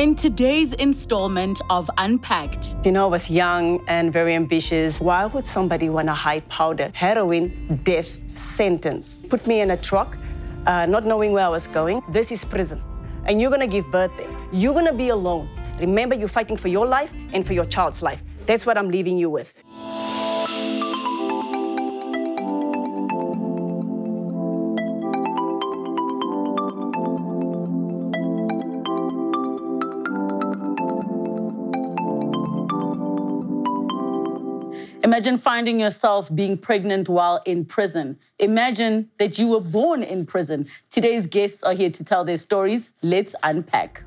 In today's installment of Unpacked, You know, I was young and very ambitious. Why would somebody want to hide powder? Heroin, death, sentence. Put me in a truck, uh, not knowing where I was going. This is prison. And you're going to give birth there. You're going to be alone. Remember, you're fighting for your life and for your child's life. That's what I'm leaving you with. Imagine finding yourself being pregnant while in prison. Imagine that you were born in prison. Today's guests are here to tell their stories. Let's unpack.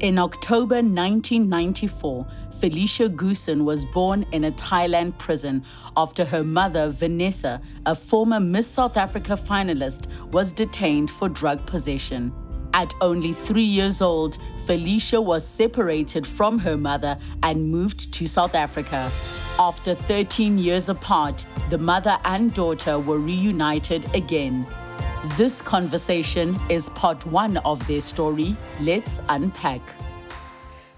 In October 1994, Felicia Goosen was born in a Thailand prison after her mother, Vanessa, a former Miss South Africa finalist, was detained for drug possession. At only three years old, Felicia was separated from her mother and moved to South Africa. After 13 years apart, the mother and daughter were reunited again. This conversation is part one of their story. Let's unpack.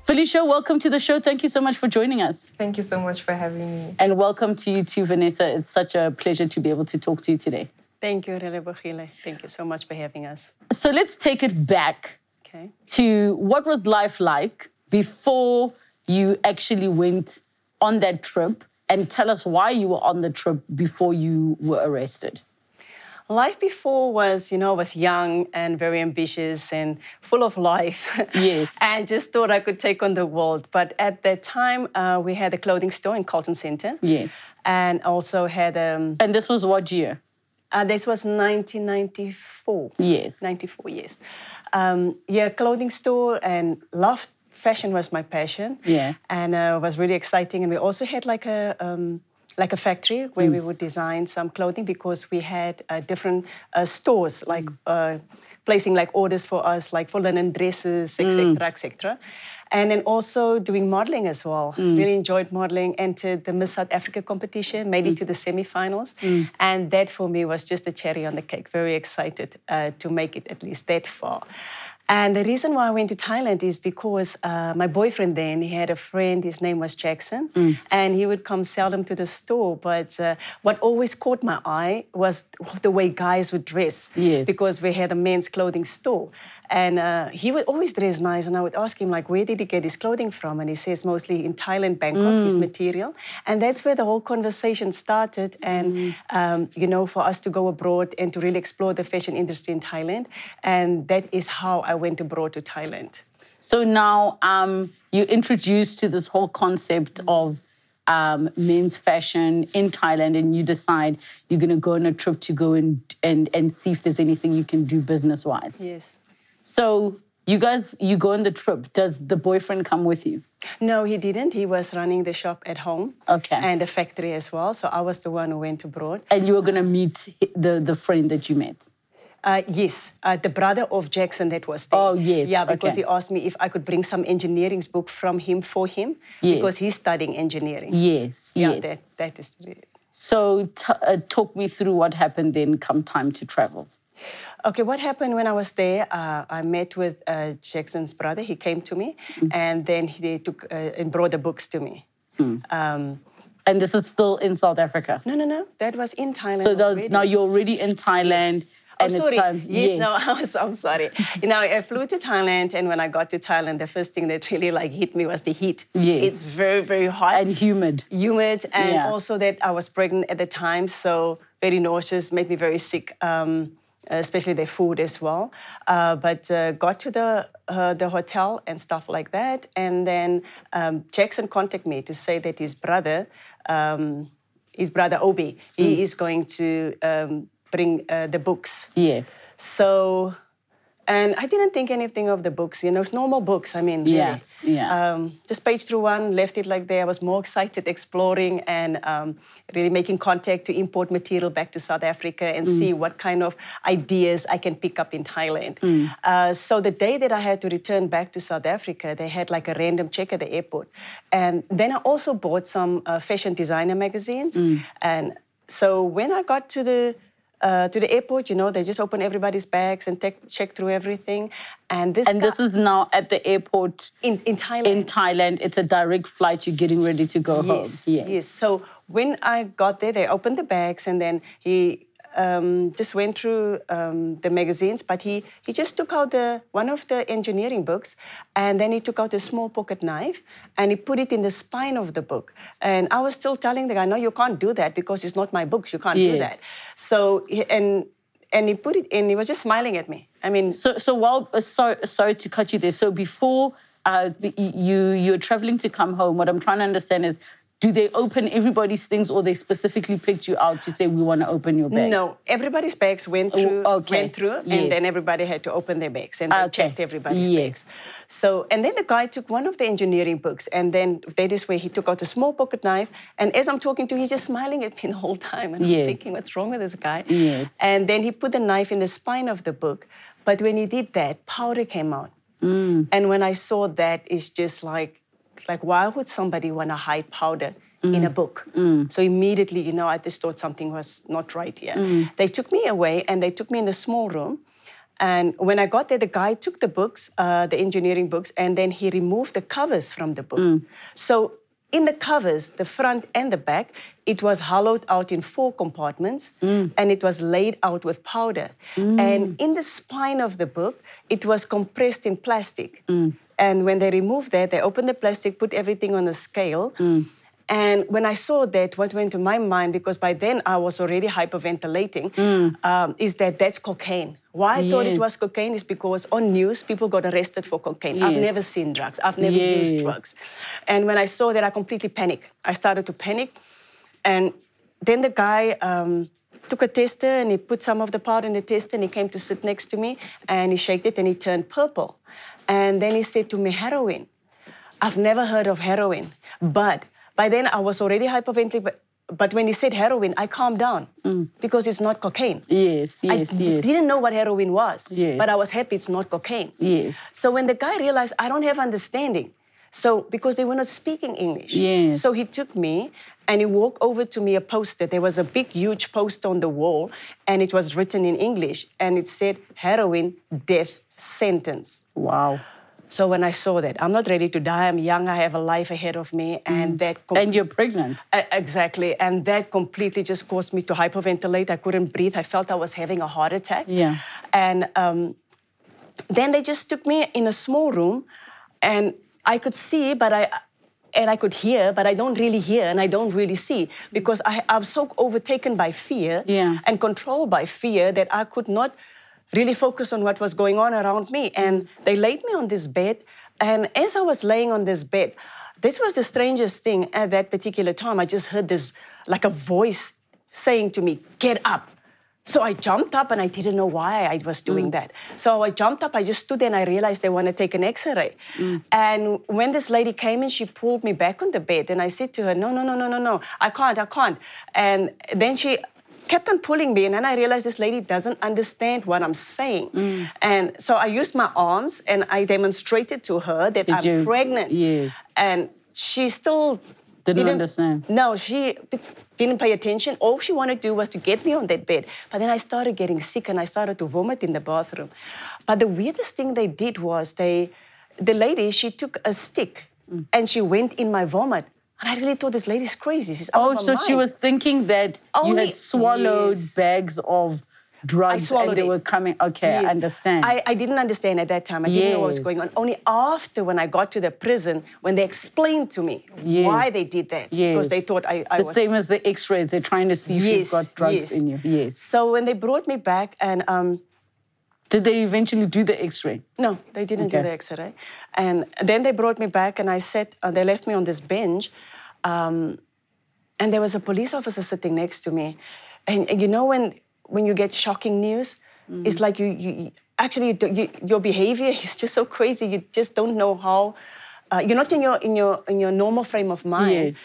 Felicia, welcome to the show. Thank you so much for joining us. Thank you so much for having me. And welcome to you too, Vanessa. It's such a pleasure to be able to talk to you today. Thank you, Relebogile. Thank you so much for having us. So let's take it back Okay. to what was life like before you actually went on that trip and tell us why you were on the trip before you were arrested. Life before was, you know, I was young and very ambitious and full of life. Yes. and just thought I could take on the world. But at that time, uh, we had a clothing store in Carlton Center. Yes. And also had, um, And this was what year? Uh, this was 1994. Yes. 94 years. Um, yeah, clothing store and loved fashion was my passion. Yeah. And uh, was really exciting. And we also had like a um, like a factory where Mm. we would design some clothing because we had uh, different uh, stores like. Mm. Uh, placing like orders for us like for linen dresses Mm. etc etc and then also doing modeling as well Mm. really enjoyed modeling entered the miss south africa competition made Mm. it to the semifinals and that for me was just a cherry on the cake very excited uh, to make it at least that far and the reason why I went to Thailand is because uh, my boyfriend then, he had a friend, his name was Jackson, and he would come seldom to the store. But uh, what always caught my eye was the way guys would dress. Yes. Because we had a men's clothing store. And uh, he would always dress nice, and I would ask him, like, where did he get his clothing from? And he says, mostly in Thailand, Bangkok, his material. And that's where the whole conversation started. And, um, you know, for us to go abroad and to really explore the fashion industry in Thailand. And that is how I went abroad to Thailand. So now um, you're introduced to this whole concept of um, men's fashion in Thailand, and you decide you're going to go on a trip to go and, and, and see if there's anything you can do business wise. Yes. So you guys, you go on the trip. Does the boyfriend come with you? No, he didn't. He was running the shop at home. Okay. And the factory as well. So I was the one who went abroad. And you were going to meet the, the friend that you met. Uh, yes, uh, the brother of Jackson that was there. Oh, yes, Yeah, because okay. he asked me if I could bring some engineering book from him for him Yes. because he's studying engineering. Yes. Yeah, yes. that, that is So t- uh, talk me through what happened then come time to travel. Okay, what happened when I was there? Uh, I met with uh, Jackson's brother. He came to me, Mm. and then he took uh, and brought the books to me. Um, And this is still in South Africa. no, no, no, that was in Thailand. So the, now you're already in Thailand. Oh, And it's sorry. time- yes, no, I was, I'm sorry. You know, I flew to Thailand, and when I got to Thailand, the first thing that really like hit me was the heat. Yes. It's very, very hot. And humid. humid and Yeah. also that I was pregnant at the time, so very nauseous, made me very sick, um, especially the food as well. Uh, but uh, got to the uh, the hotel and stuff like that, and then um, Jackson contacted me to say that his brother, um, his brother Obi, he is going to um, bring uh, the books. Yes. So. And I didn't think anything of the books, you know, it's normal books. I mean, really. Yeah, yeah. Um, just page through one, left it like there. I was more excited exploring and um, really making contact to import material back to South Africa and see what kind of ideas I can pick up in Thailand. Uh, so the day that I had to return back to South Africa, they had like a random check at the airport. And then I also bought some uh, fashion designer magazines. And so when I got to the uh, to the airport, you know, they just open everybody's bags and take, check through everything. And this And guy- this is now at the airport in, in Thailand. in Thailand. It's a direct flight. You're getting ready to go Yes, home. Yeah. yes. So when I got there, they opened the bags and then he um, just went through um, the magazines, but he, he just took out the one of the engineering books and then he took out a small pocket knife and he put it in the spine of the book. And I was still telling the guy, no, you can't do that because it's not my books. You can't do that. So, and, and he put it in, he was just smiling at me. I mean, So, so while uh, sorry, sorry to cut you there. So before uh, you you're traveling to come home, what I'm trying to understand is, do they open everybody's things, or they specifically picked you out to say we want to open your bag? No, everybody's bags went Oh, through, okay. went through, Yes. and then everybody had to open their bags, and they Okay. checked everybody's Yes. bags. So, and then the guy took one of the engineering books, and then that is where he took out a small pocket knife. And as I'm talking to him, he's just smiling at me the whole time, and Yes. I'm thinking, what's wrong with this guy? Yes. And then he put the knife in the spine of the book, but when he did that, powder came out. Mm. And when I saw that, it's just like, like why would somebody want to hide powder? In Mm. a book. So immediately, you know, I just thought something was not right here. Mm. They took me away and they took me in the small room. And when I got there, the guy took the books, uh, the engineering books, and then he removed the covers from the book. Mm. So in the covers, the front and the back, it was hollowed out in four compartments Mm. and it was laid out with powder. And in the spine of the book, it was compressed in plastic. Mm. And when they removed that, they opened the plastic, put everything on a scale. Mm. And when I saw that, what went to my mind, because by then I was already hyperventilating, um, is that that's cocaine. Why I thought it Mm. Was cocaine is because on news, people got arrested for cocaine. I've never seen drugs. I've never Yes. used drugs. And when I saw that, I completely panicked. I started to panic. And then the guy um, took a tester and he put some of the powder in the tester and he came to sit next to me and he shaked it and he turned purple. And then he said to me, heroin. I've never heard of heroin. But by then I was already hyperventilating. But, but when he said heroin, I calmed down mm. because it's not cocaine. Yes, I yes, yes. didn't know what heroin was, Yes. but I was happy it's not cocaine. Yes. So when the guy realized I don't have understanding, so because they were not speaking English, Yes. so he took me and he walked over to me a poster. There was a big, huge poster on the wall, and it was written in English, and it said heroin death sentence. Wow. So when I saw that, I'm not ready to die. I'm young. I have a life ahead of me, and that. com- And you're pregnant. uh, Exactly. And that completely just caused me to hyperventilate. I couldn't breathe. I felt I was having a heart attack. Yeah. And um, then they just took me in a small room and I could see, but I. And I could hear, but I don't really hear and I don't really see because I, I'm so overtaken by fear Yeah. and controlled by fear that I could not really focus on what was going on around me. And they laid me on this bed. And as I was laying on this bed, this was the strangest thing at that particular time. I just heard this, like a voice saying to me, Get up. So I jumped up and I didn't know why I was doing mm. that. So I jumped up, I just stood there and I realized they want to take an x ray. Mm. And when this lady came in, she pulled me back on the bed and I said to her, No, no, no, no, no, no, I can't, I can't. And then she kept on pulling me, and then I realized this lady doesn't understand what I'm saying. And so I used my arms and I demonstrated to her that Did I'm you- pregnant. Yes. And she still Didn't understand. No, she didn't pay attention. All she wanted to do was to get me on that bed. But then I started getting sick and I started to vomit in the bathroom. But the weirdest thing they did was they, the lady, she took a stick Mm. and she went in my vomit. And I really thought this lady's crazy. She's out Oh, so she mind. was thinking that you had swallowed yes. bags of drugs and they it. were coming. Okay, I understand. I, I didn't understand at that time. I didn't know what was going on. Only after when I got to the prison, when they explained to me Yes. why they did that. yes. Because they thought I, I the was same as the X-rays. They're trying to see if you've got drugs in you. Yes. So when they brought me back and um, Did they eventually do the X-ray? No, they didn't do the X-ray. And then they brought me back, and I sat. Uh, they left me on this bench, um, and there was a police officer sitting next to me. And, and you know when when you get shocking news, it's like you, you actually you, you, your behavior is just so crazy. You just don't know how. Uh, you're not in your in your in your normal frame of mind. Yes.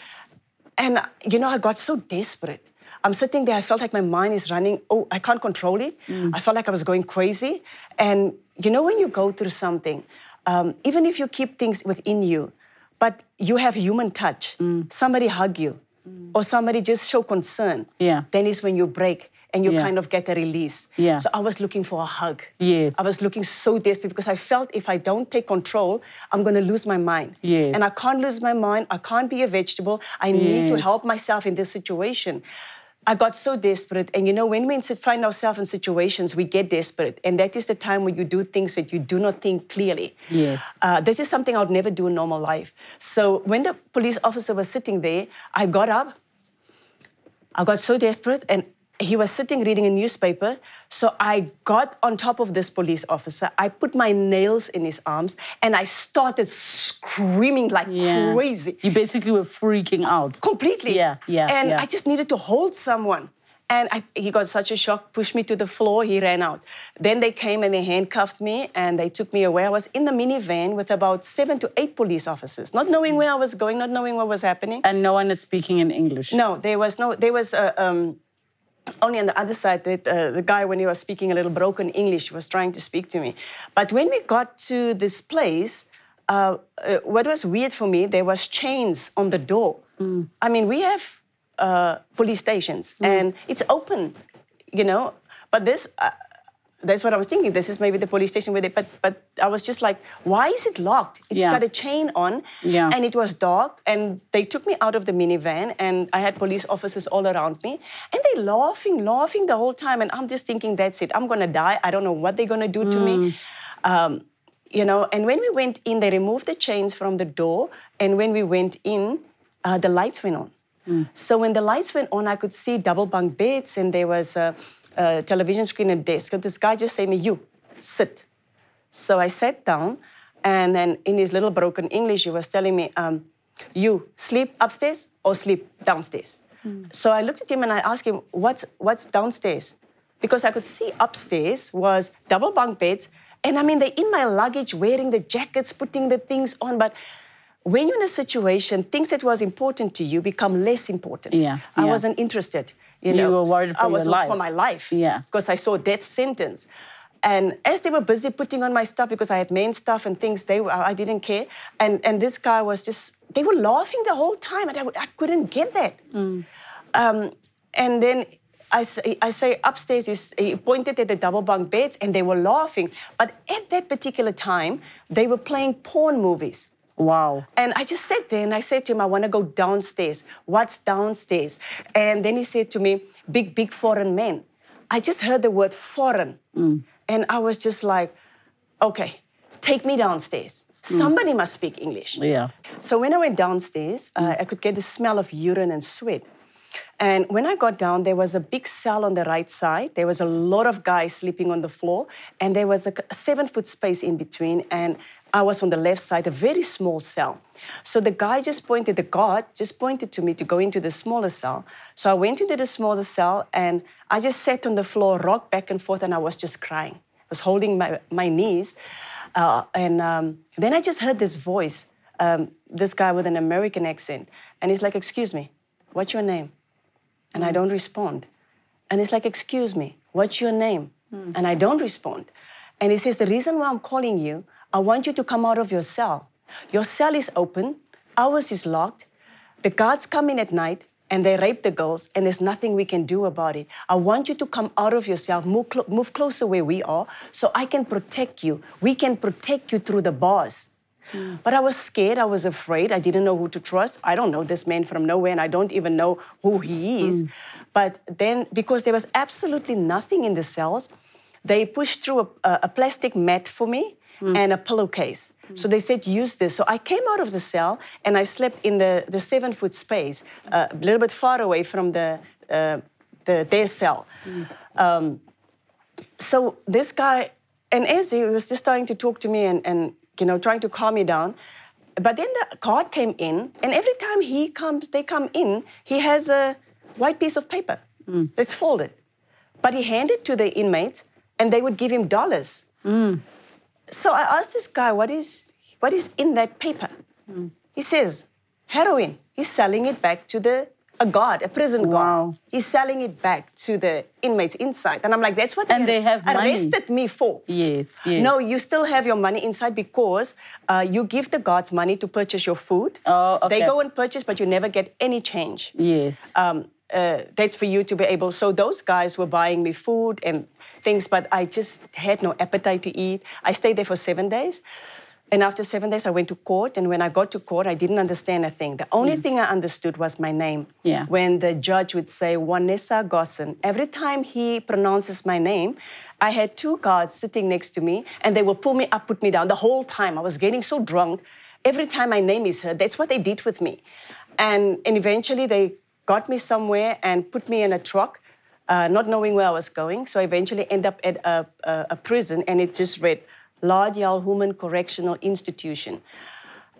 And you know, I got so desperate. I'm sitting there, I felt like my mind is running. Oh, I can't control it. Mm. I felt like I was going crazy. And you know, when you go through something, um, even if you keep things within you, but you have human touch, mm. somebody hug you, mm. or somebody just show concern, Yeah. then is when you break. and you Yeah. kind of get a release. Yeah. So I was looking for a hug. Yes. I was looking so desperate because I felt if I don't take control, I'm going to lose my mind. Yes. And I can't lose my mind. I can't be a vegetable. I need to help myself in this situation. I got so desperate. And you know, when we find ourselves in situations, we get desperate. And that is the time when you do things that you do not think clearly. Yes. Uh, this is something I would never do in normal life. So when the police officer was sitting there, I got up. I got so desperate and he was sitting reading a newspaper. So I got on top of this police officer. I put my nails in his arms and I started screaming like Yeah. crazy. You basically were freaking out. Completely. Yeah, yeah, And yeah. I just needed to hold someone. And I, he got such a shock, pushed me to the floor, he ran out. Then they came and they handcuffed me and they took me away. I was in the minivan with about seven to eight police officers, not knowing where I was going, not knowing what was happening. And no one is speaking in English. No, there was no. There was a, um, only on the other side that uh, the guy, when he was speaking a little broken English, was trying to speak to me. But when we got to this place, uh, uh, what was weird for me, there was chains on the door. I mean, we have uh, police stations, and it's open, you know. But this. Uh, that's what I was thinking. This is maybe the police station where they, but but I was just like, why is it locked? It's Yeah. got a chain on, Yeah. and it was dark. And they took me out of the minivan, and I had police officers all around me, and they laughing, laughing the whole time. And I'm just thinking, that's it. I'm gonna die. I don't know what they're gonna do to me. Um, you know. And when we went in, they removed the chains from the door, and when we went in, uh, the lights went on. So when the lights went on, I could see double bunk beds, and there was a, a television screen and desk. And this guy just said to me, "You sit." So I sat down, and then in his little broken English, he was telling me, um, "You sleep upstairs or sleep downstairs." So I looked at him and I asked him, "What's what's downstairs?" Because I could see upstairs was double bunk beds, and I mean they're in my luggage, wearing the jackets, putting the things on, but. When you're in a situation, things that was important to you become less important. Yeah, I yeah. wasn't interested. You, You were worried for I your was life. for my life Yeah. because I saw death sentence. And as they were busy putting on my stuff because I had main stuff and things, they were- I didn't care. And and this guy was just they were laughing the whole time, and I, I couldn't get that. Um, and then I say, I say upstairs is he pointed at the double bunk beds, and they were laughing. But at that particular time, they were playing porn movies. Wow. And I just sat there and I said to him, I want to go downstairs. What's downstairs? And then he said to me, big, big foreign men. I just heard the word foreign. Mm. And I was just like, okay, take me downstairs. Mm. Somebody must speak English. Yeah. So when I went downstairs, uh, mm. I could get the smell of urine and sweat. And when I got down, there was a big cell on the right side. There was a lot of guys sleeping on the floor, and there was a, seven foot space in between. And I was on the left side, a very small cell. So the guy just pointed, the guard just pointed to me to go into the smaller cell. So I went into the smaller cell, and I just sat on the floor, rocked back and forth, and I was just crying. I was holding my, my knees. Uh, and um, then I just heard this voice, um, this guy with an American accent. And he's like, Excuse me, what's your name? And I don't respond. And it's like, Excuse me, what's your name? Hmm. And I don't respond. And he says, The reason why I'm calling you, I want you to come out of your cell. Your cell is open, ours is locked. The guards come in at night and they rape the girls, and there's nothing we can do about it. I want you to come out of yourself, move, clo- move closer where we are, so I can protect you. We can protect you through the bars. But I was scared, I was afraid, I didn't know who to trust. I don't know this man from nowhere, and I don't even know who he is. But then, because there was absolutely nothing in the cells, they pushed through a, a- plastic mat for me and a pillowcase. So they said, use this. So I came out of the cell and I slept in the, the seven foot space, uh, a little bit far away from the, uh, the their cell. Um, so this guy, and as he was just starting to talk to me and, and you know trying to calm me down, but then the guard came in, and every time he comes, they come in, he has a white piece of paper mm. that's folded, but he handed to the inmates, and they would give him dollars. Mm. So I asked this guy, what is what is in that paper? Mm. He says, heroin. He's selling it back to the a guard, a prison guard. Wow. He's selling it back to the inmates inside. And I'm like, that's what And they have money. arrested me for. Yes, yes. No, you still have your money inside because uh, you give the guards money to purchase your food. Oh, They go and purchase, but you never get any change. Yes. Um, uh, that's for you to be able. So those guys were buying me food and things, but I just had no appetite to eat. I stayed there for seven days. And after seven days, I went to court. And when I got to court, I didn't understand a thing. The only thing I understood was my name. Yeah. When the judge would say, Wanessa Gosson, every time he pronounces my name, I had two guards sitting next to me, and they would pull me up, put me down the whole time. I was getting so drunk. Every time my name is heard, that's what they did with me. And, and eventually, they got me somewhere and put me in a truck. Uh, not knowing where I was going, so I eventually end up at a, a, a prison, and it just read Lard Human Correctional Institution.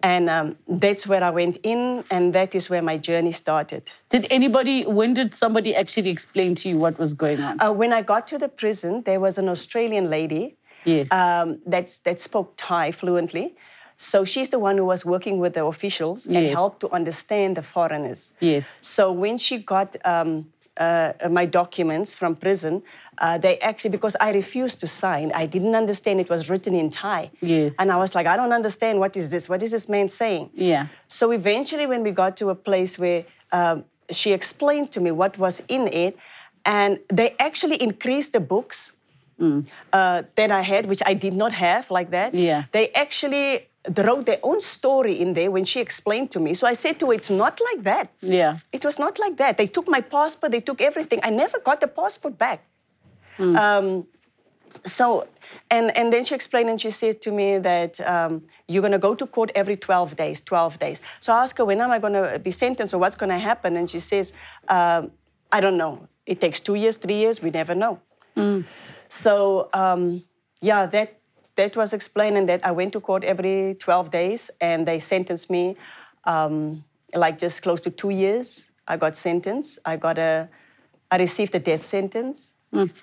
And um, that's where I went in, and that is where my journey started. Did anybody, when did somebody actually explain to you what was going on? Uh, when I got to the prison, there was an Australian lady yes. um, that, that spoke Thai fluently. So she's the one who was working with the officials and helped to understand the foreigners. Yes. So when she got um, uh, my documents from prison, uh, they actually, because I refused to sign, I didn't understand it was written in Thai. Yes. And I was like, I don't understand what is this? What is this man saying? Yeah. So eventually, when we got to a place where um, she explained to me what was in it, and they actually increased the books uh, that I had, which I did not have like that. Yeah. They actually wrote their own story in there when she explained to me. So I said to her, it's not like that. Yeah. It was not like that. They took my passport, they took everything. I never got the passport back. Um, so, and, and then she explained and she said to me that um, you're going to go to court every 12 days, 12 days. So I asked her, when am I going to be sentenced or what's going to happen? And she says, um, I don't know. It takes two years, three years, we never know. So, um, yeah, that, that was explained and that I went to court every 12 days and they sentenced me um, like just close to two years. I got sentenced. I got a, I received a death sentence,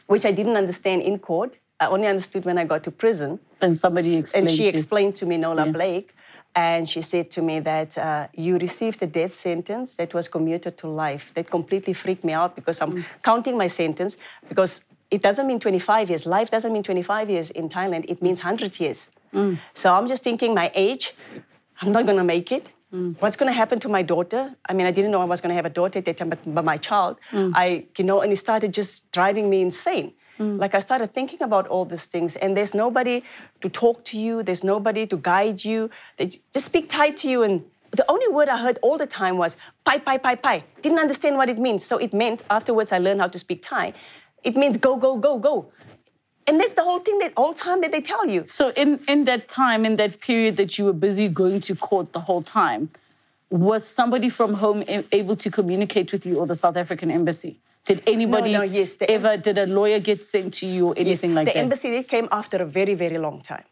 which I didn't understand in court. I only understood when I got to prison. And somebody explained And she explained to me, Nola Blake, and she said to me that uh, you received a death sentence that was commuted to life. That completely freaked me out because I'm counting my sentence because it doesn't mean 25 years. Life doesn't mean 25 years in Thailand. It means 100 years. Mm. So I'm just thinking my age, I'm not going to make it. Mm. What's going to happen to my daughter? I mean, I didn't know I was going to have a daughter at that time, but, but my child, mm. I, you know, and it started just driving me insane. Like I started thinking about all these things, and there's nobody to talk to you. There's nobody to guide you. They just speak Thai to you, and the only word I heard all the time was "pai pai pai pai." Didn't understand what it means. So it meant afterwards I learned how to speak Thai. It means go go go go, and that's the whole thing that all time that they tell you. So in, in that time, in that period that you were busy going to court the whole time, was somebody from home able to communicate with you or the South African embassy? Did anybody no, yes, the- ever, did a lawyer get sent to you or anything like the that? The embassy they came after a very very long time.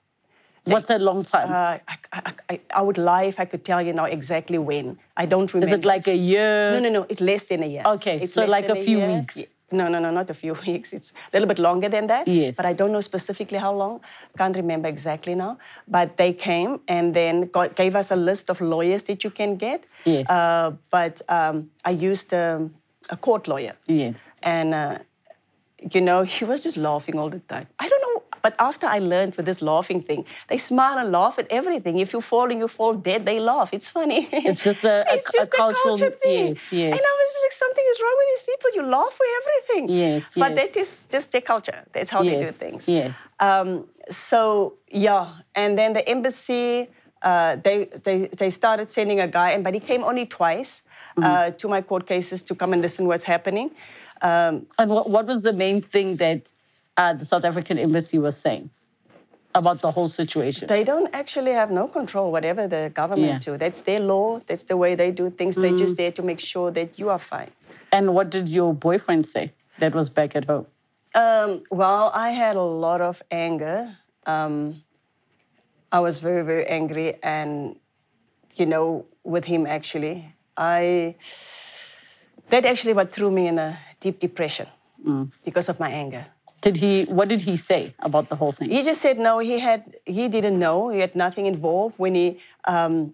What's a long time? Uh, I, I, I, I would lie if I could tell you now exactly when. I don't remember. Is it like a year? No, no, no. It's less than a year. Okay, It's so like than a few year. weeks. No, no, no, not a few weeks. It's a little bit longer than that. Yes. But I don't know specifically how long. Can't remember exactly now. But they came and then got, gave us a list of lawyers that you can get. Yes. Uh, but um, I used um, a court lawyer. Yes. And, uh, you know, he was just laughing all the time. I don't. But after I learned with this laughing thing, they smile and laugh at everything. If you fall and you fall dead, they laugh. It's funny. It's just a- it's a just a cultural- culture thing. yes, yes. And I was like, something is wrong with these people. You laugh for everything. Yes, But that is just their culture. That's how they do things. yes. Um, so yeah, and then the embassy, uh, they, they they started sending a guy, and but he came only twice Mm-hmm. uh, to my court cases to come and listen what's happening. Um, And what, what was the main thing that uh, the South African embassy was saying about the whole situation? they don't actually have no control whatever the government Yeah. do. That's their law. That's the way they do things. They're just there to make sure that you are fine. And what did your boyfriend say that was back at home? Um, well, I had a lot of anger. Um, I was very, very angry, and you know, with him actually, I that actually what threw me in a deep depression because of my anger. Did he? What did he say about the whole thing? He just said no. He had he didn't know. He had nothing involved when he. Um,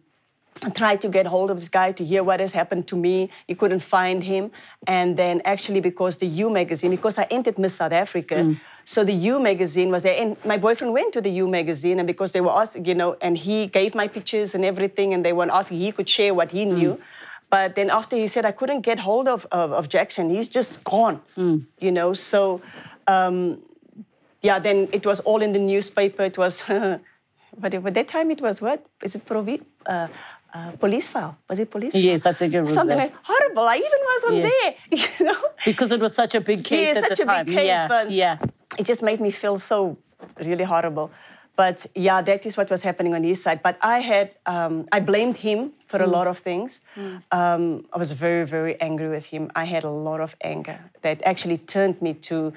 tried to get hold of this guy to hear what has happened to me. He couldn't find him. And then actually because the YOU magazine, because I entered Miss South Africa, so the YOU magazine was there. And my boyfriend went to the YOU magazine and because they were asking, you know, and he gave my pictures and everything and they were asking he could share what he knew. But then after he said I couldn't get hold of, of, of Jackson, he's just gone, you know. So, um, yeah, then it was all in the newspaper. It was, but at that time it was what? Is it Provi? Uh, uh, police file. Was it police? Yes, file? I think it was something that. like horrible. I even wasn't Yeah. there, you know. Because it was such a big case yeah, at such the a time. big case, yeah, but yeah. it just made me feel so really horrible. But yeah, that is what was happening on his side. But I had, um, I blamed him for Mm. a lot of things. Um, I was very, very angry with him. I had a lot of anger that actually turned me to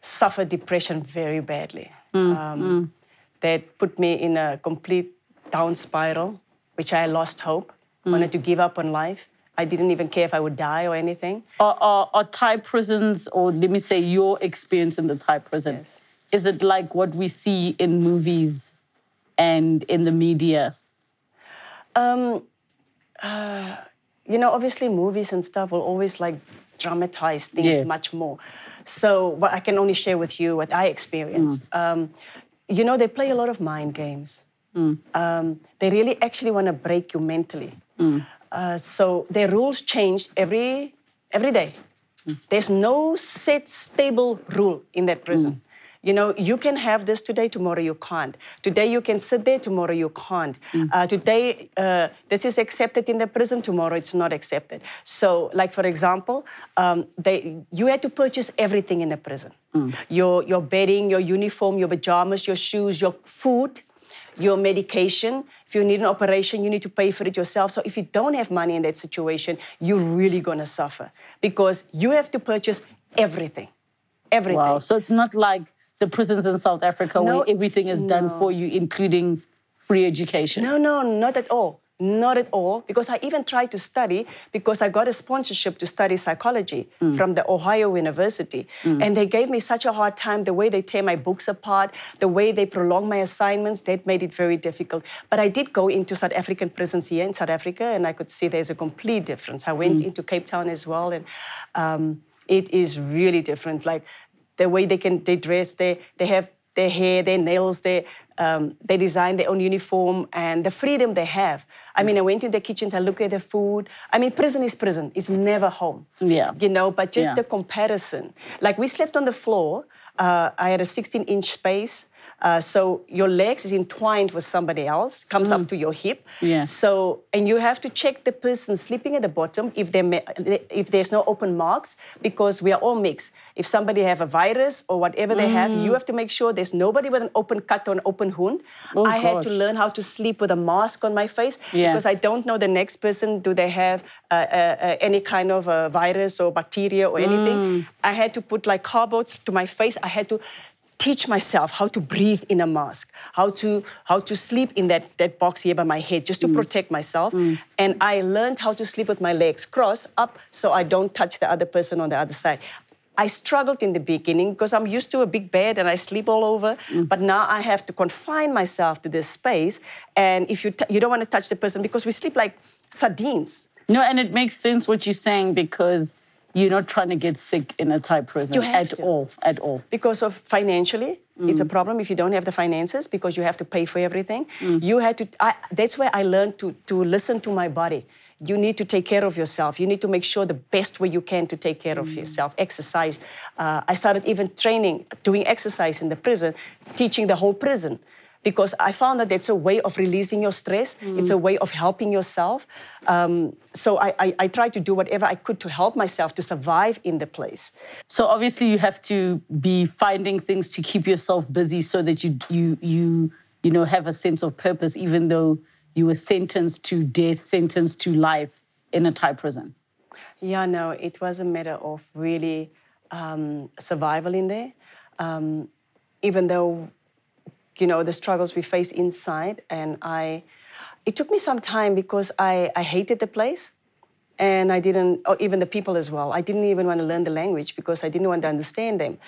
suffer depression very badly. Mm, Um, That put me in a complete down spiral, which I lost hope, Mm. wanted to give up on life. I didn't even care if I would die or anything. Are, are, are Thai prisons, or let me say your experience in the Thai prison, Yes. Is it like what we see in movies and in the media? Um, uh, you know, obviously movies and stuff will always like dramatize things Yes. much more. So, what I can only share with you what I experienced. Hmm. Um, you know, they play a lot of mind games. Hmm. Um, they really actually want to break you mentally. Hmm. Uh, so their rules change every every day. There's no set stable rule in that prison. You know, you can have this today, tomorrow you can't. Today you can sit there, tomorrow you can't. Uh, today uh, this is accepted in the prison, tomorrow it's not accepted. So, like for example, um, they you had to purchase everything in the prison: your your bedding, your uniform, your pajamas, your shoes, your food your medication. If you need an operation, you need to pay for it yourself. So if you don't have money in that situation, you're really gonna suffer because you have to purchase everything. Everything. Wow. So it's not like the prisons in South Africa No, where everything is done for you, including free education. No, no, not at all. Not at all. Because I even tried to study because I got a sponsorship to study psychology mm. from the Ohio University. Mm. And they gave me such a hard time. The way they tear my books apart, the way they prolong my assignments, that made it very difficult. But I did go into South African prisons here in South Africa, and I could see there's a complete difference. I went mm. into Cape Town as well, and um, it is really different. Like the way they can they dress, they they have their hair, their nails, they um, they design their own uniform, and the freedom they have. I mean, I went to the kitchens, I look at the food. I mean, prison is prison; it's never home. Yeah. you know. But just Yeah. the comparison, like we slept on the floor. Uh, I had a 16-inch space. Uh, so your legs is entwined with somebody else, comes up to your hip. Yeah. So and you have to check the person sleeping at the bottom if they if there's no open marks because we are all mixed. If somebody have a virus or whatever they have, you have to make sure there's nobody with an open cut or an open wound. Oh, I had to learn how to sleep with a mask on my face Yeah. because I don't know the next person. Do they have uh, uh, uh, any kind of virus or bacteria or anything? I had to put like cardboards to my face. I had to teach myself how to breathe in a mask, how to how to sleep in that, that box here by my head, just to mm. protect myself. Mm. And I learned how to sleep with my legs crossed up so I don't touch the other person on the other side. I struggled in the beginning because I'm used to a big bed and I sleep all over. Mm. But now I have to confine myself to this space. And if you t- you don't want to touch the person because we sleep like sardines. No, and it makes sense what you're saying because you're not trying to get sick in a Thai prison at to. all. At all. because of financially it's a problem if you don't have the finances because you have to pay for everything. You had to I, that's where i learned to, to listen to my body. You need to take care of yourself. You need to make sure the best way you can to take care of yourself. Exercise. Uh, i started even training doing exercise in the prison teaching the whole prison because I found that that's a way of releasing your stress. It's a way of helping yourself. Um, so I, I, I tried to do whatever I could to help myself to survive in the place. So obviously you have to be finding things to keep yourself busy so that you you you you know have a sense of purpose even though you were sentenced to death, sentenced to life in a Thai prison. Yeah, no, it was a matter of really um, survival in there. Um, even though, you know, the struggles we face inside, and I, it took me some time because I, I hated the place, and I didn't, or even the people as well. I didn't even want to learn the language because I didn't want to understand them.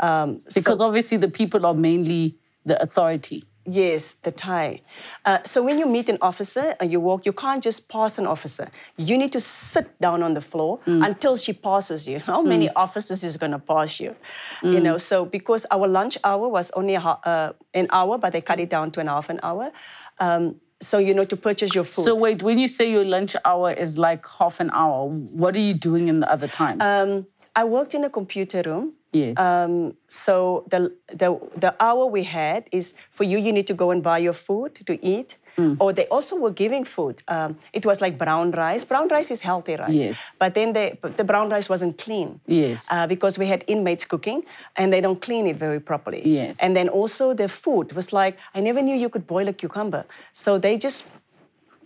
Um, so- Because obviously the people are mainly the authority. Yes, the Thai. Uh, so when you meet an officer and you walk, you can't just pass an officer. You need to sit down on the floor until she passes you. How many officers is going to pass you? You know, so because our lunch hour was only a, uh, an hour, but they cut it down to an half an hour. Um, so you know to purchase your food. So wait, when you say your lunch hour is like half an hour, what are you doing in the other times? Um, I worked in a computer room. Yes. Um, so the, the the hour we had is for you. You need to go and buy your food to eat. Mm. Or they also were giving food. Um, it was like brown rice. Brown rice is healthy rice. Yes. But then they, but the brown rice wasn't clean. Yes. Uh, because we had inmates cooking and they don't clean it very properly. Yes. And then also the food was like I never knew you could boil a cucumber. So they just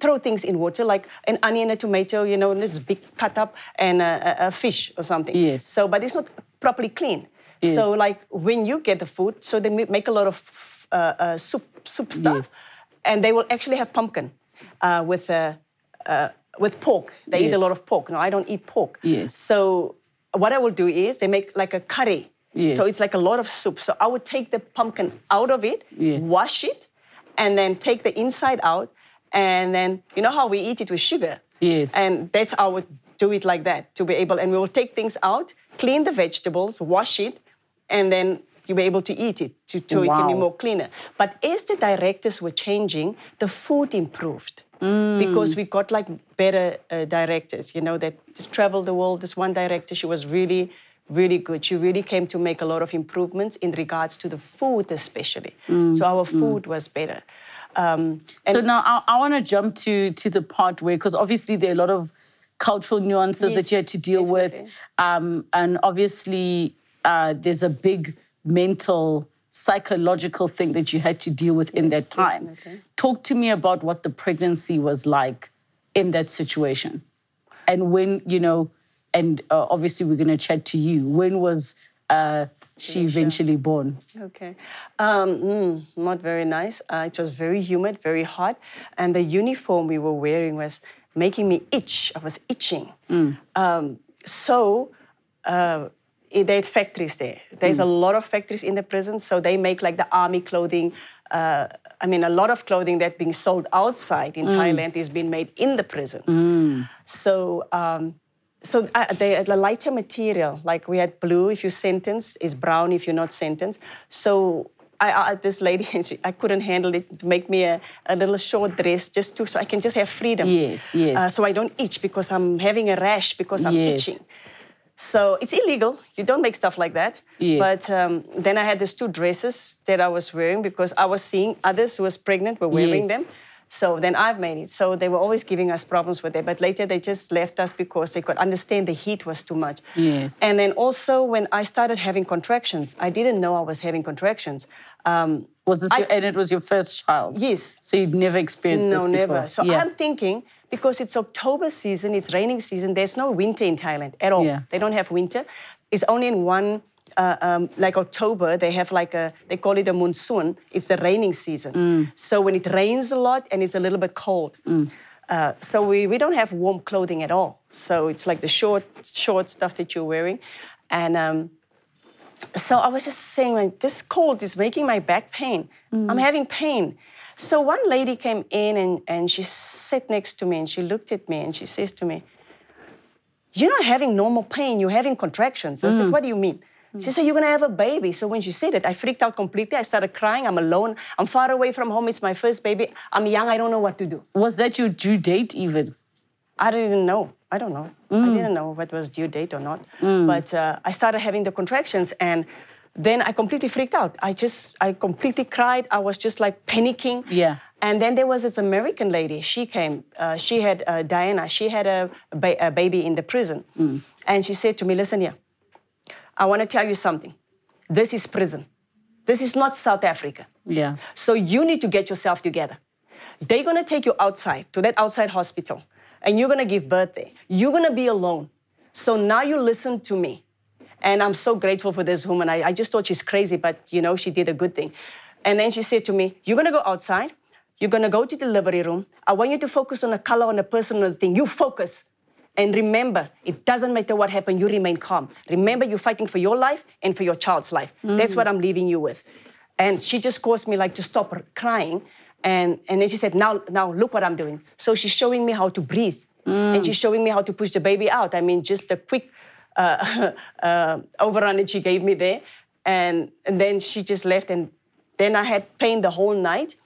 throw things in water, like an onion, a tomato, you know, this big cut up, and a, a, a fish or something. Yes. So, but it's not properly clean. Yes. So, like when you get the food, so they make a lot of uh, uh, soup, soup stuff, Yes. and they will actually have pumpkin uh, with uh, uh, with pork. They eat a lot of pork. No, I don't eat pork. Yes. So, what I will do is they make like a curry. Yes. So it's like a lot of soup. So I would take the pumpkin out of it, Yeah. wash it, and then take the inside out. And then you know how we eat it with sugar. Yes. And that's how I would do it like that to be able. And we will take things out, clean the vegetables, wash it, and then you'll be able to eat it to, to it can be more cleaner. But as the directors were changing, the food improved. Because we got like better uh, directors, you know, that just traveled the world. This one director, she was really, really good. She really came to make a lot of improvements in regards to the food, especially. So our food was better. Um, so now I, I want to jump to to the part where, because obviously there are a lot of cultural nuances that you had to deal with, um, and obviously uh, there's a big mental, psychological thing that you had to deal with in that time. definitely. Talk to me about what the pregnancy was like in that situation, and when you know, and uh, obviously we're going to chat to you. When was uh, she eventually born? Okay. Um, mm, not very nice. Uh, it was very humid, very hot. And the uniform we were wearing was making me itch. I was itching. Um, so, uh, they had factories there. There's a lot of factories in the prison, so they make like the army clothing. Uh, I mean, a lot of clothing that being sold outside in Thailand is being made in the prison. So, um, so uh, they the lighter material, like we had blue if you sentence, is brown if you're not sentenced. So I, I this lady, and she, I couldn't handle it. To make me a, a little short dress just to so I can just have freedom. Yes, yes. Uh, so I don't itch because I'm having a rash because I'm Yes. itching. So it's illegal. You don't make stuff like that. Yes. But um, then I had these two dresses that I was wearing because I was seeing others who was pregnant were wearing Yes. them. So then I've made it. So they were always giving us problems with it. But later they just left us because they could understand the heat was too much. Yes. And then also when I started having contractions, I didn't know I was having contractions. Um, Was this I- your, and it was your first child? yes. So you'd never experienced No, this before? never. So yeah. I'm thinking because it's October season, it's raining season. There's no winter in Thailand at all. Yeah. They don't have winter. It's only in one. Uh, um, like October, they have like a, they call it a monsoon. It's the raining season. Mm. So when it rains a lot and it's a little bit cold. Uh, so we, we don't have warm clothing at all. So it's like the short, short stuff that you're wearing. And um, so I was just saying, like, this cold is making my back pain. I'm having pain. So one lady came in and, and she sat next to me and she looked at me and she says to me, You're not having normal pain, you're having contractions. I said, What do you mean? She said, You're gonna have a baby. So when she said it, I freaked out completely. I started crying. I'm alone. I'm far away from home. It's my first baby. I'm young. I don't know what to do. Was that your due date even? I didn't know. I don't know. I didn't know what was due date or not. But uh, I started having the contractions, and then I completely freaked out. I just, I completely cried. I was just like panicking. Yeah. And then there was this American lady. She came. Uh, she had uh, Diana. She had a, ba- a baby in the prison, and she said to me, "Listen here. I want to tell you something. This is prison. This is not South Africa. Yeah. So you need to get yourself together. They're gonna take you outside to that outside hospital, and you're gonna give birth there. You're gonna be alone. So now you listen to me. And I'm so grateful for this woman. I, I just thought she's crazy, but you know, she did a good thing. And then she said to me, You're gonna go outside, you're gonna go to the delivery room. I want you to focus on the color, on the person, on the thing. You focus. And remember, it doesn't matter what happened, you remain calm. Remember, you're fighting for your life and for your child's life. That's what I'm leaving you with. And she just caused me like to stop crying. And, and then she said, now, now look what I'm doing. So she's showing me how to breathe. And she's showing me how to push the baby out. I mean, just a quick uh, uh, overrun that she gave me there. And, and then she just left. And then I had pain the whole night.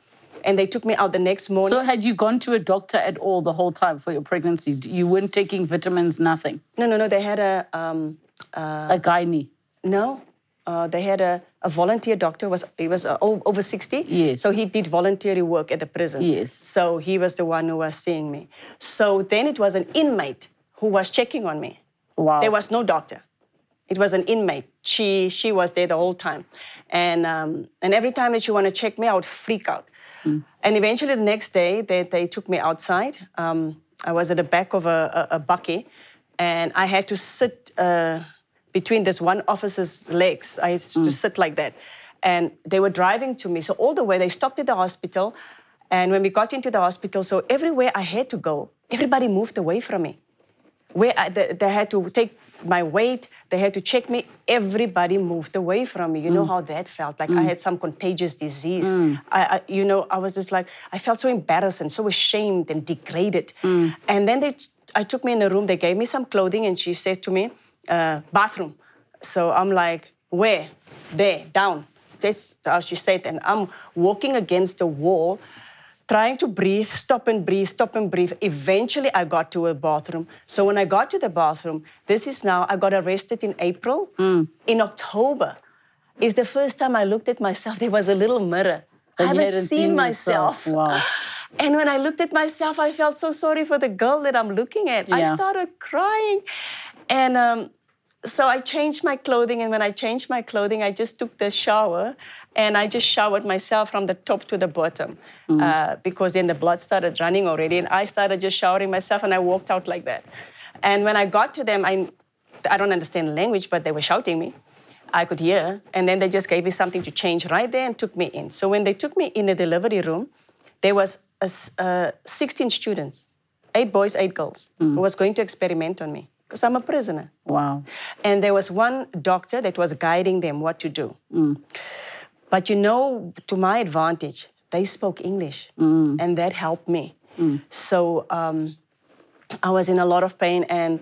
And they took me out the next morning. So had you gone to a doctor at all the whole time for your pregnancy? You weren't taking vitamins, nothing? no, no, no. They had a um, a gynae? no. Uh, they had a, a volunteer doctor. Was he was uh, over sixty? Yes. So he did voluntary work at the prison. Yes. So he was the one who was seeing me. So then it was an inmate who was checking on me. Wow. There was no doctor. It was an inmate. She she was there the whole time, and um, and every time that she wanted to check me, I would freak out. And eventually, the next day, they, they took me outside. Um, I was at the back of a, a, a bucky, and I had to sit uh, between this one officer's legs. I had to sit like that, and they were driving to me. So all the way, they stopped at the hospital, and when we got into the hospital, so everywhere I had to go, everybody moved away from me where I, they, they had to take my weight, they had to check me. Everybody moved away from me. You know mm. how that felt? Like I mm. had some contagious disease. Mm. I, I, you know, I was just like, I felt so embarrassed and so ashamed and degraded. And then they, I took me in the room. They gave me some clothing, and she said to me, uh, "Bathroom." So I'm like, "Where? There, down." That's how she said, and I'm walking against the wall trying to breathe, stop and breathe, stop and breathe. Eventually, I got to a bathroom. So when I got to the bathroom, this is now, I got arrested in April. In October is the first time I looked at myself. There was a little mirror. I haven't seen, seen myself. Wow. And when I looked at myself, I felt so sorry for the girl that I'm looking at. I started crying. And um, so I changed my clothing. And when I changed my clothing, I just took the shower and I just showered myself from the top to the bottom uh, because then the blood started running already. And I started just showering myself and I walked out like that. And when I got to them, I, I don't understand the language, but they were shouting me. I could hear. And then they just gave me something to change right there and took me in. So when they took me in the delivery room, there was a uh, 16 students, eight boys, eight girls, who was going to experiment on me because I'm a prisoner. Wow. And there was one doctor that was guiding them what to do. But you know, to my advantage, they spoke English, and that helped me. So um, I was in a lot of pain, and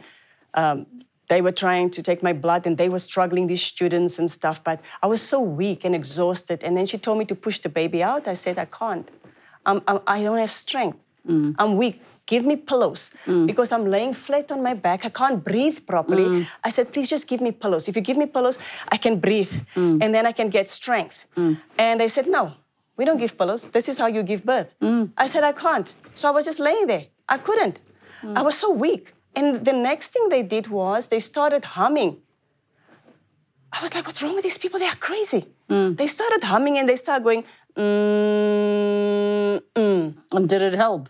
um, they were trying to take my blood, and they were struggling, these students and stuff. But I was so weak and exhausted. And then she told me to push the baby out. I said, I can't. I'm, I'm, I don't have strength. I'm weak. Give me pillows mm. because I'm laying flat on my back. I can't breathe properly. Mm. I said, please just give me pillows. If you give me pillows, I can breathe mm. and then I can get strength. And they said, no, we don't give pillows. This is how you give birth. I said, I can't. So I was just laying there. I couldn't. I was so weak. And the next thing they did was they started humming. I was like, what's wrong with these people? They are crazy. They started humming and they started going, mm, mm. And did it help?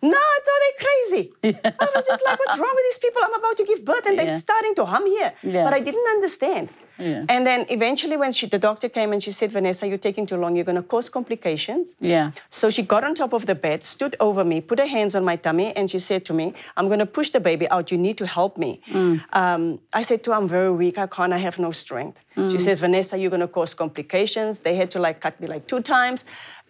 No, I thought they're crazy. I was just like, what's wrong with these people? I'm about to give birth and Yeah. they're starting to hum here. Yeah. But I didn't understand. Yeah. And then eventually, when she, the doctor came and she said, Vanessa, you're taking too long. You're going to cause complications. Yeah. So she got on top of the bed, stood over me, put her hands on my tummy, and she said to me, I'm going to push the baby out. You need to help me. Um, I said to her, I'm very weak. I can't. I have no strength. She says, Vanessa, you're going to cause complications. They had to like cut me like two times.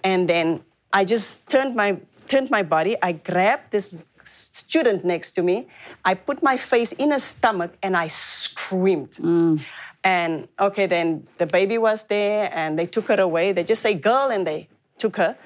And then I just turned my, turned my body. I grabbed this student next to me. I put my face in her stomach and I screamed. Mm. And okay, then the baby was there and they took her away. They just say girl and they took her.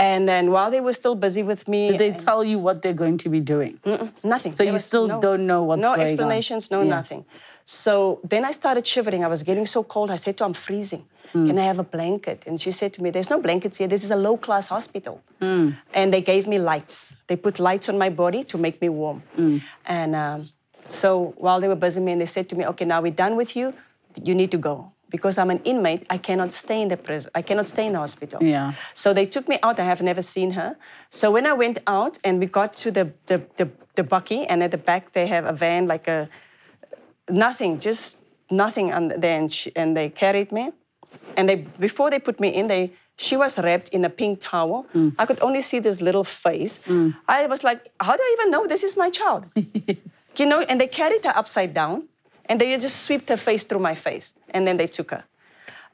And then while they were still busy with me, Did they tell you what they're going to be doing? nothing. So There you was still don't know what's no going on? No explanations, no Yeah. nothing. So then I started shivering. I was getting so cold. I said to her, I'm freezing. Hmm. Can I have a blanket? And she said to me, There's no blankets here. This is a low class hospital. Hmm. And they gave me lights. They put lights on my body to make me warm. Hmm. And um, so while they were buzzing me, and they said to me, Okay, now we're done with you. You need to go. Because I'm an inmate, I cannot stay in the prison. I cannot stay in the hospital. Yeah. So they took me out. I have never seen her. So when I went out and we got to the the, the, the bucky, and at the back they have a van like a nothing, just nothing. And then she, and they carried me, and they before they put me in, they she was wrapped in a pink towel. Mm. I could only see this little face. Mm. I was like, how do I even know this is my child? You know, and they carried her upside down, and they just swept her face through my face, and then they took her.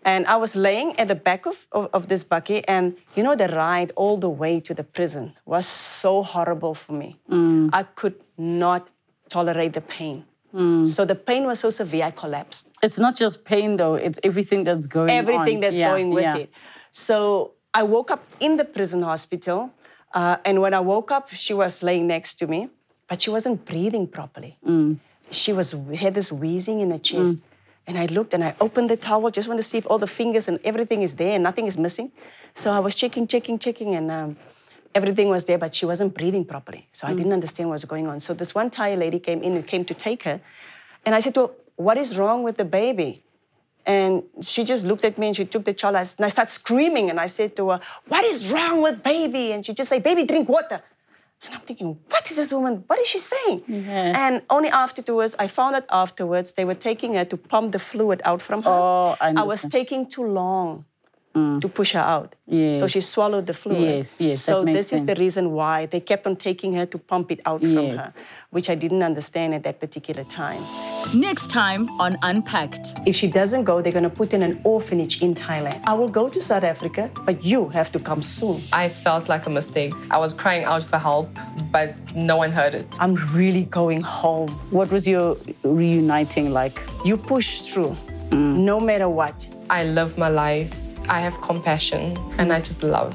And I was laying at the back of, of, of this buggy. and you know, the ride all the way to the prison was so horrible for me. Mm. I could not tolerate the pain. Mm. So the pain was so severe, I collapsed. It's not just pain though, it's everything that's going on. Everything that's Yeah, going with yeah. it. So I woke up in the prison hospital. Uh, and when I woke up, she was laying next to me, but she wasn't breathing properly. Mm. She was had this wheezing in her chest. And I looked and I opened the towel, just want to see if all the fingers and everything is there and nothing is missing. So I was checking, checking, checking, and um, everything was there, but she wasn't breathing properly. So I didn't understand what was going on. So this one Thai lady came in and came to take her. And I said to her, What is wrong with the baby? And she just looked at me and she took the child and I started screaming and I said to her, What is wrong with baby? And she just said, Baby, drink water. And I'm thinking, what is this woman? What is she saying? And only afterwards, I found out afterwards, they were taking her to pump the fluid out from her. Oh, I I was taking too long Mm. to push her out. So she swallowed the fluid. Yes, yes, that So makes this is the reason why they kept on taking her to pump it out from her, which I didn't understand at that particular time. Next time on Unpacked. If she doesn't go, they're going to put in an orphanage in Thailand. I will go to South Africa, but you have to come soon. I felt like a mistake. I was crying out for help, but no one heard it. I'm really going home. What was your reuniting like? You push through, mm. no matter what. I love my life. I have compassion and I just love.